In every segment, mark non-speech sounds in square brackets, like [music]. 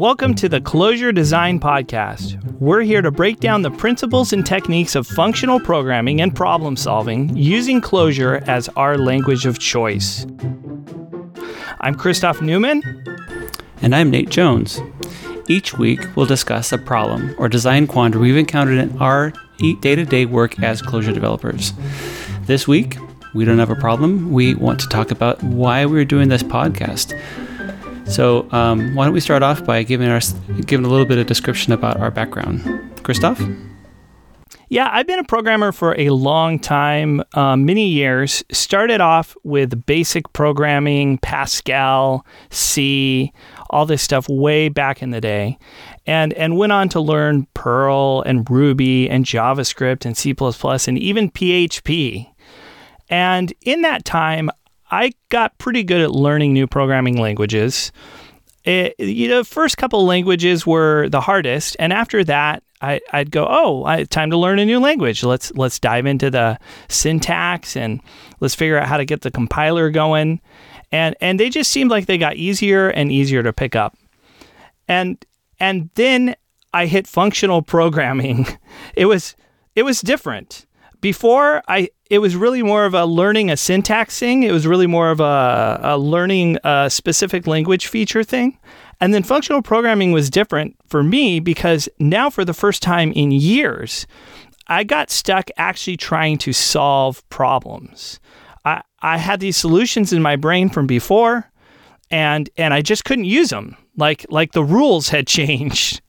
Welcome to the Clojure Design Podcast. We're here to break down the principles and techniques of functional programming and problem solving using Clojure as our language of choice. I'm Christoph Neumann. And I'm Nate Jones. Each week, we'll discuss a problem or design quandary we've encountered in our day to day work as Clojure developers. This week, we don't have a problem. We want to talk about why we're doing this podcast. So, um, why don't we start off by giving us giving a little bit of description about our background, Christoph? Yeah, I've been a programmer for a long time, uh, many years. Started off with basic programming, Pascal, C, all this stuff way back in the day, and and went on to learn Perl and Ruby and JavaScript and C++ and even PHP. And in that time, I got pretty good at learning new programming languages. It, you know, first couple languages were the hardest, and after that, I, would go, "Oh, I, time to learn a new language. Let's let's dive into the syntax and let's figure out how to get the compiler going." And and they just seemed like they got easier and easier to pick up. And and then I hit functional [laughs] programming. It was it was different before I it was really more of a learning a syntax thing. It was really more of a, a learning a specific language feature thing. And then functional programming was different for me because now for the first time in years, I got stuck actually trying to solve problems. I, I had these solutions in my brain from before and and I just couldn't use them. Like like the rules had changed.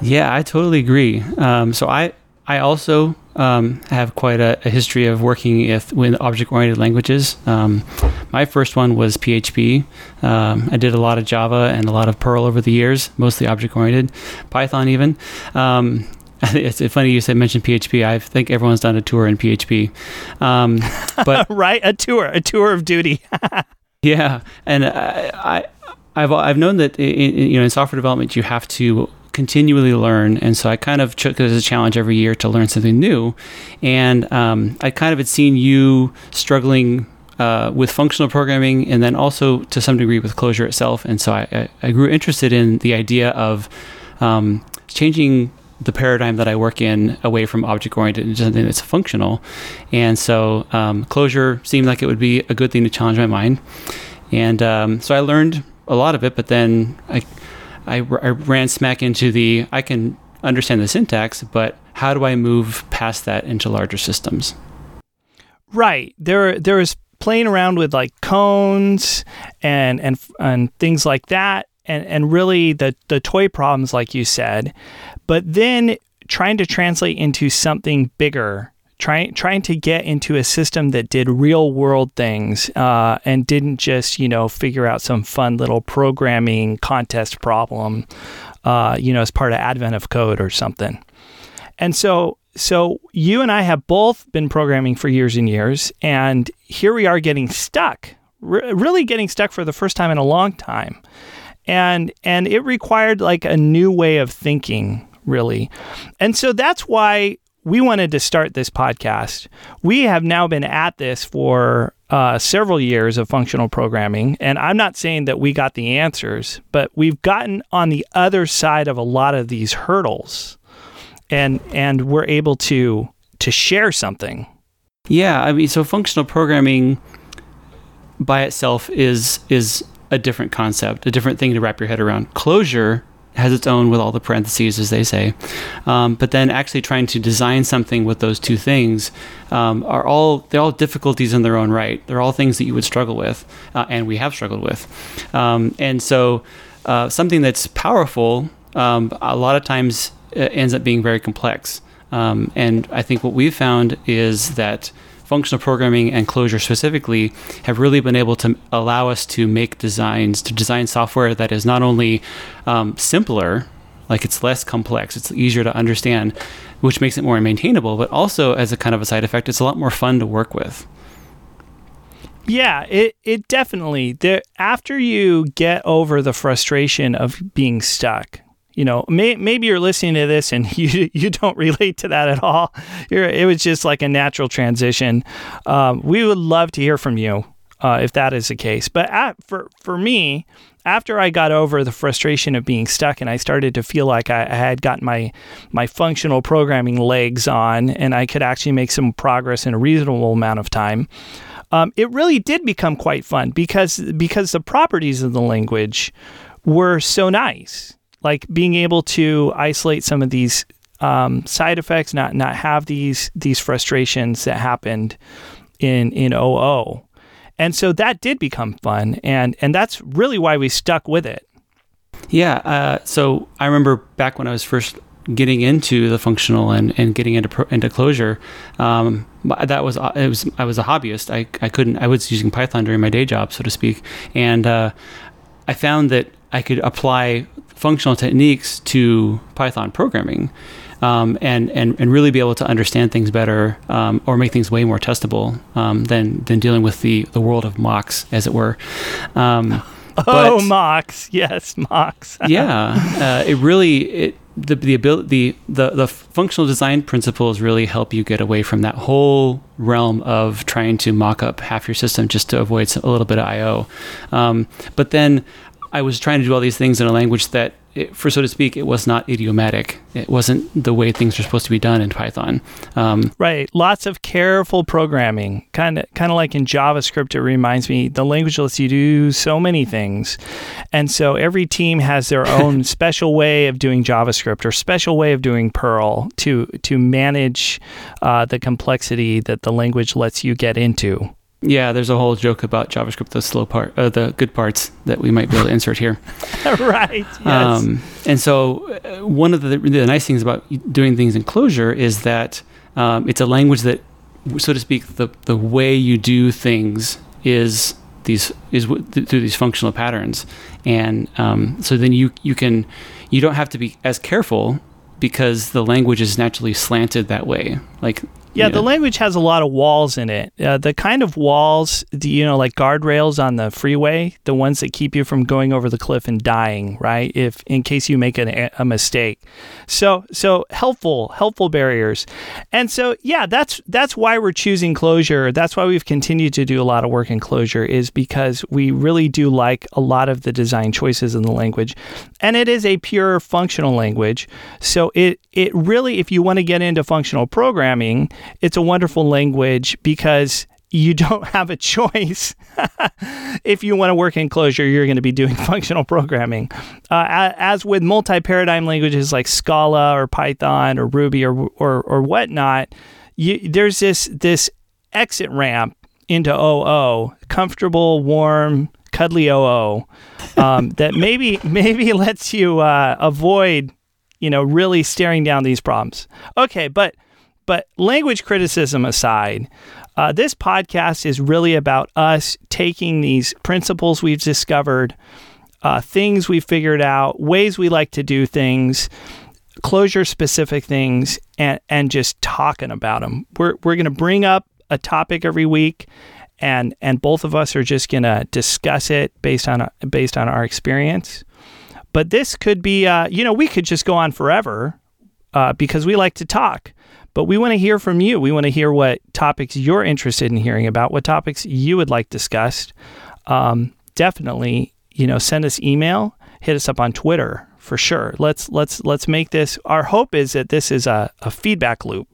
Yeah, I totally agree. Um, so I I also um, have quite a, a, history of working with, with object-oriented languages. Um, my first one was PHP. Um, I did a lot of Java and a lot of Perl over the years, mostly object-oriented, Python even. Um, [laughs] it's funny you said mention PHP. I think everyone's done a tour in PHP, um, [laughs] but right, a tour, a tour of duty. [laughs] yeah, and I, I I've I've known that in, you know in software development you have to continually learn. And so I kind of took it as a challenge every year to learn something new. And um, I kind of had seen you struggling uh, with functional programming and then also to some degree with Clojure itself. And so I, I grew interested in the idea of um, changing the paradigm that I work in away from object oriented into something that's functional. And so um, Clojure seemed like it would be a good thing to challenge my mind. And um, so I learned a lot of it, but then I I, I ran smack into the I can understand the syntax, but how do I move past that into larger systems? Right. There there is playing around with like koans and and and things like that and and really the the toy problems like you said. But then trying to translate into something bigger trying trying to get into a system that did real world things uh, and didn't just you know figure out some fun little programming contest problem, uh, you know, as part of Advent of Code or something. And so so you and I have both been programming for years and years, and here we are getting stuck, really getting stuck for the first time in a long time. And and it required like a new way of thinking really. And so that's why we wanted to start this podcast. We have now been at this for uh, several years of functional programming, and I'm not saying that we got the answers, but we've gotten on the other side of a lot of these hurdles, and and we're able to to share something. Yeah, I mean, so functional programming by itself is is a different concept, a different thing to wrap your head around. Clojure has its own with all the parentheses, as they say. Um, but then actually trying to design something with those two things um, are all they're all difficulties in their own right. They're all things that you would struggle with, uh, and we have struggled with. Um, and so uh, something that's powerful um, a lot of times uh, ends up being very complex. Um, and I think what we've found is that functional programming and Clojure specifically have really been able to allow us to make designs, to design software that is not only um, simpler, like it's less complex, it's easier to understand, which makes it more maintainable, but also as a kind of a side effect, it's a lot more fun to work with. Yeah, it it definitely there after you get over the frustration of being stuck you know, may, maybe you're listening to this and [laughs] you you don't relate to that at all. You're, it was just like a natural transition. Um, we would love to hear from you. uh, if that is the case. But at, for for me, after I got over the frustration of being stuck and I started to feel like I, I had gotten my my functional programming legs on and I could actually make some progress in a reasonable amount of time, um, it really did become quite fun because because the properties of the language were so nice. Like being able to isolate some of these um, side effects, not not have these these frustrations that happened in in OO. And so that did become fun, and and that's really why we stuck with it. Yeah. Uh, so I remember back when I was first getting into the functional and, and getting into pro, into Clojure, um, that was it was I was a hobbyist. I, I couldn't I was using Python during my day job, so to speak, and uh, I found that I could apply functional techniques to Python programming um, and, and, and really be able to understand things better um, or make things way more testable um, than, than dealing with the, the world of mocks, as it were. Um, [laughs] oh, mocks. Yes, mocks. [laughs] yeah. Uh, it really, it, the, the ability, the, the, the functional design principles really help you get away from that whole realm of trying to mock up half your system just to avoid a little bit of IO. Um, but then I was trying to do all these things in a language that it, for so to speak, it was not idiomatic. It wasn't the way things are supposed to be done in Python. Um, right. Lots of careful programming, kind of, kind of like in JavaScript. It reminds me the language lets you do so many things, and so every team has their [laughs] own special way of doing JavaScript or special way of doing Perl to to manage uh, the complexity that the language lets you get into. Yeah, there's a whole joke about JavaScript, the slow part, uh, the good parts that we might be able to insert here. [laughs] right. Yes. Um, and so, uh, one of the, the nice things about doing things in Clojure is that um, it's a language that, so to speak, the the way you do things is these is w- th- through these functional patterns, and um, so then you you can you don't have to be as careful because the language is naturally slanted that way. Like yeah, the language has a lot of walls in it. Uh, the kind of walls, you know, like guardrails on the freeway, the ones that keep you from going over the cliff and dying, right? If in case you make a, a mistake. So, so helpful, helpful barriers. And so, yeah, that's that's why we're choosing Clojure. That's why we've continued to do a lot of work in Clojure is because we really do like a lot of the design choices in the language, and it is a pure functional language. So it it really, if you want to get into functional programming it's a wonderful language because you [laughs] don't have a choice. [laughs] if you want to work in Clojure, you're going to be doing [laughs] functional programming. Uh, as with multi paradigm languages like Scala or Python or Ruby or, or, or whatnot, you, there's this, this exit ramp into OO, comfortable, warm, cuddly OO, um, that maybe maybe lets you uh, avoid, you know, really staring down these problems. Okay, but but language criticism aside, uh, this podcast is really about us taking these principles we've discovered, uh, things we've figured out, ways we like to do things, Clojure specific things, and, and just talking about them. We're, we're going to bring up a topic every week. And, and both of us are just going to discuss it based on based on our experience. But this could be, uh, you know, we could just go on forever uh, because we like to talk. But we want to hear from you. We want to hear what topics you're interested in hearing about, what topics you would like discussed. Um, definitely, you know, send us email, hit us up on Twitter for sure. Let's let's let's make this. Our hope is that this is a, a feedback loop.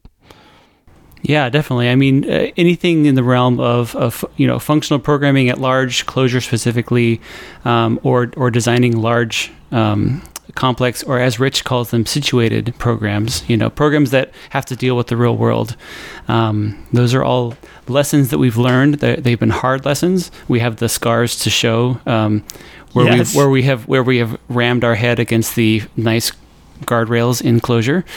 Yeah, definitely. I mean, uh, anything in the realm of, of you know functional programming at large, Clojure specifically, um, or or designing large um, complex, or as Rich calls them, situated programs. You know, programs that have to deal with the real world. Um, those are all lessons that we've learned. They've been hard lessons. We have the scars to show um, where yes. we where we have where we have rammed our head against the nice guardrails in Clojure. [laughs]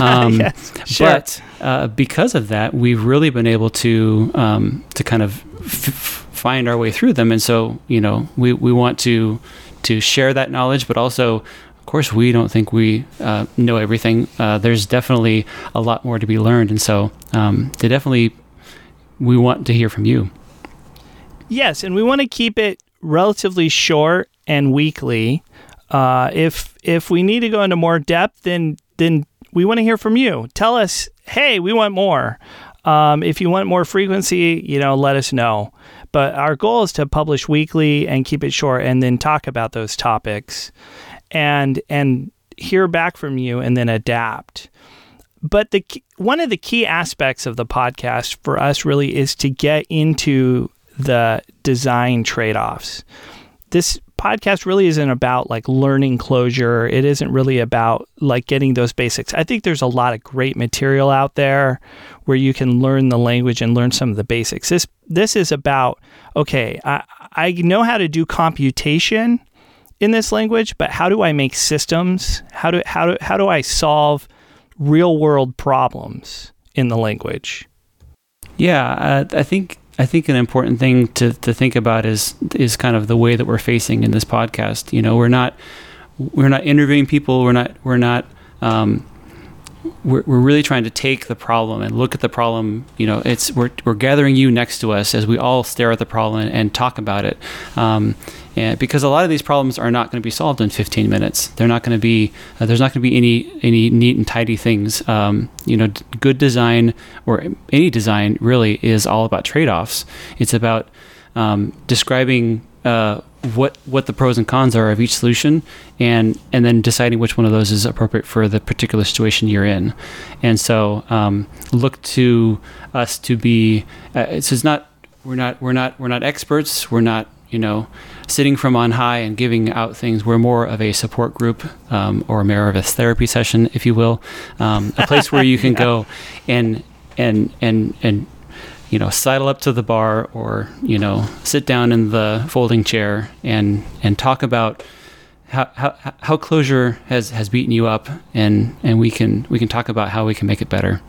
Um, yes, sure. But uh, because of that, we've really been able to um, to kind of f- find our way through them. And so, you know, we, we want to to share that knowledge, but also of course, we don't think we uh, know everything. Uh, there's definitely a lot more to be learned, and so um, they definitely we want to hear from you. Yes, and we want to keep it relatively short and weekly. Uh, if if we need to go into more depth, then then we want to hear from you. Tell us, hey, we want more. Um, if you want more frequency, you know, let us know. But our goal is to publish weekly and keep it short and then talk about those topics and and hear back from you and then adapt. But the one of the key aspects of the podcast for us really is to get into the design trade-offs. This podcast really isn't about like learning Clojure. It isn't really about like getting those basics. I think there's a lot of great material out there where you can learn the language and learn some of the basics. This this is about okay, I, I know how to do computation in this language, but how do I make systems? How do how do how do I solve real world problems in the language? Yeah, uh, I think I think an important thing to, to think about is is kind of the way that we're facing in this podcast. You know, we're not we're not interviewing people. We're not we're not um, we're, we're really trying to take the problem and look at the problem. You know, it's we're, we're gathering you next to us as we all stare at the problem and, and talk about it. Um, and because a lot of these problems are not going to be solved in 15 minutes. They're not going to be. Uh, there's not going to be any any neat and tidy things. Um, you know, d- good design or any design really is all about trade-offs. It's about um, describing uh, what what the pros and cons are of each solution, and and then deciding which one of those is appropriate for the particular situation you're in. And so um, look to us to be. Uh, is not. We're not. We're not. We're not experts. We're not. You know, sitting from on high and giving out things. We're more of a support group, um, or more of a therapy session, if you will, um, a place where you can [laughs] yeah. go and and and and you know, sidle up to the bar or, you know, sit down in the folding chair and, and talk about how, how, how Clojure has, has beaten you up and, and we can, we can talk about how we can make it better.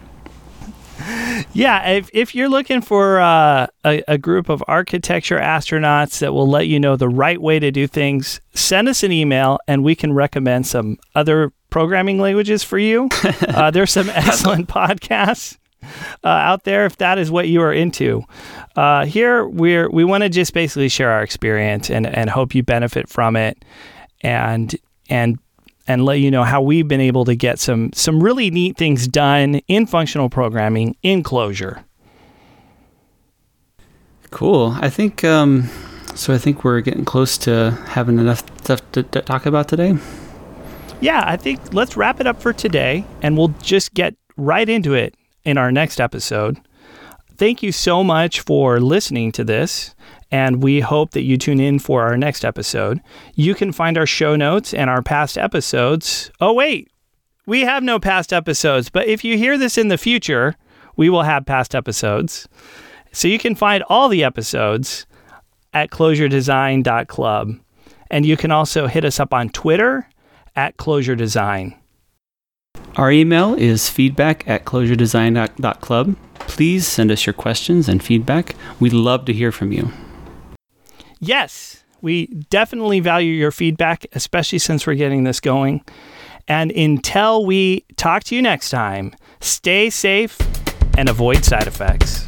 Yeah, if, if you're looking for uh, a, a group of architecture astronauts that will let you know the right way to do things, send us an email and we can recommend some other programming languages for you. [laughs] Uh, there's some [laughs] excellent podcasts [laughs] uh, out there if that is what you are into. Uh, here we're we want to just basically share our experience and and hope you benefit from it, and and and let you know how we've been able to get some some really neat things done in functional programming in Clojure. Cool. I think um, so. I think we're getting close to having enough stuff to, to talk about today. Yeah, I think let's wrap it up for today, and we'll just get right into it in our next episode. Thank you so much for listening to this, and we hope that you tune in for our next episode. You can find our show notes and our past episodes. Oh, wait, we have no past episodes, but if you hear this in the future, we will have past episodes. So you can find all the episodes at clojuredesign.club. And you can also hit us up on Twitter at Clojure Design. Our email is feedback at clojuredesign.club. Please send us your questions and feedback. We'd love to hear from you. Yes, we definitely value your feedback, especially since we're getting this going. And until we talk to you next time, stay safe and avoid side effects.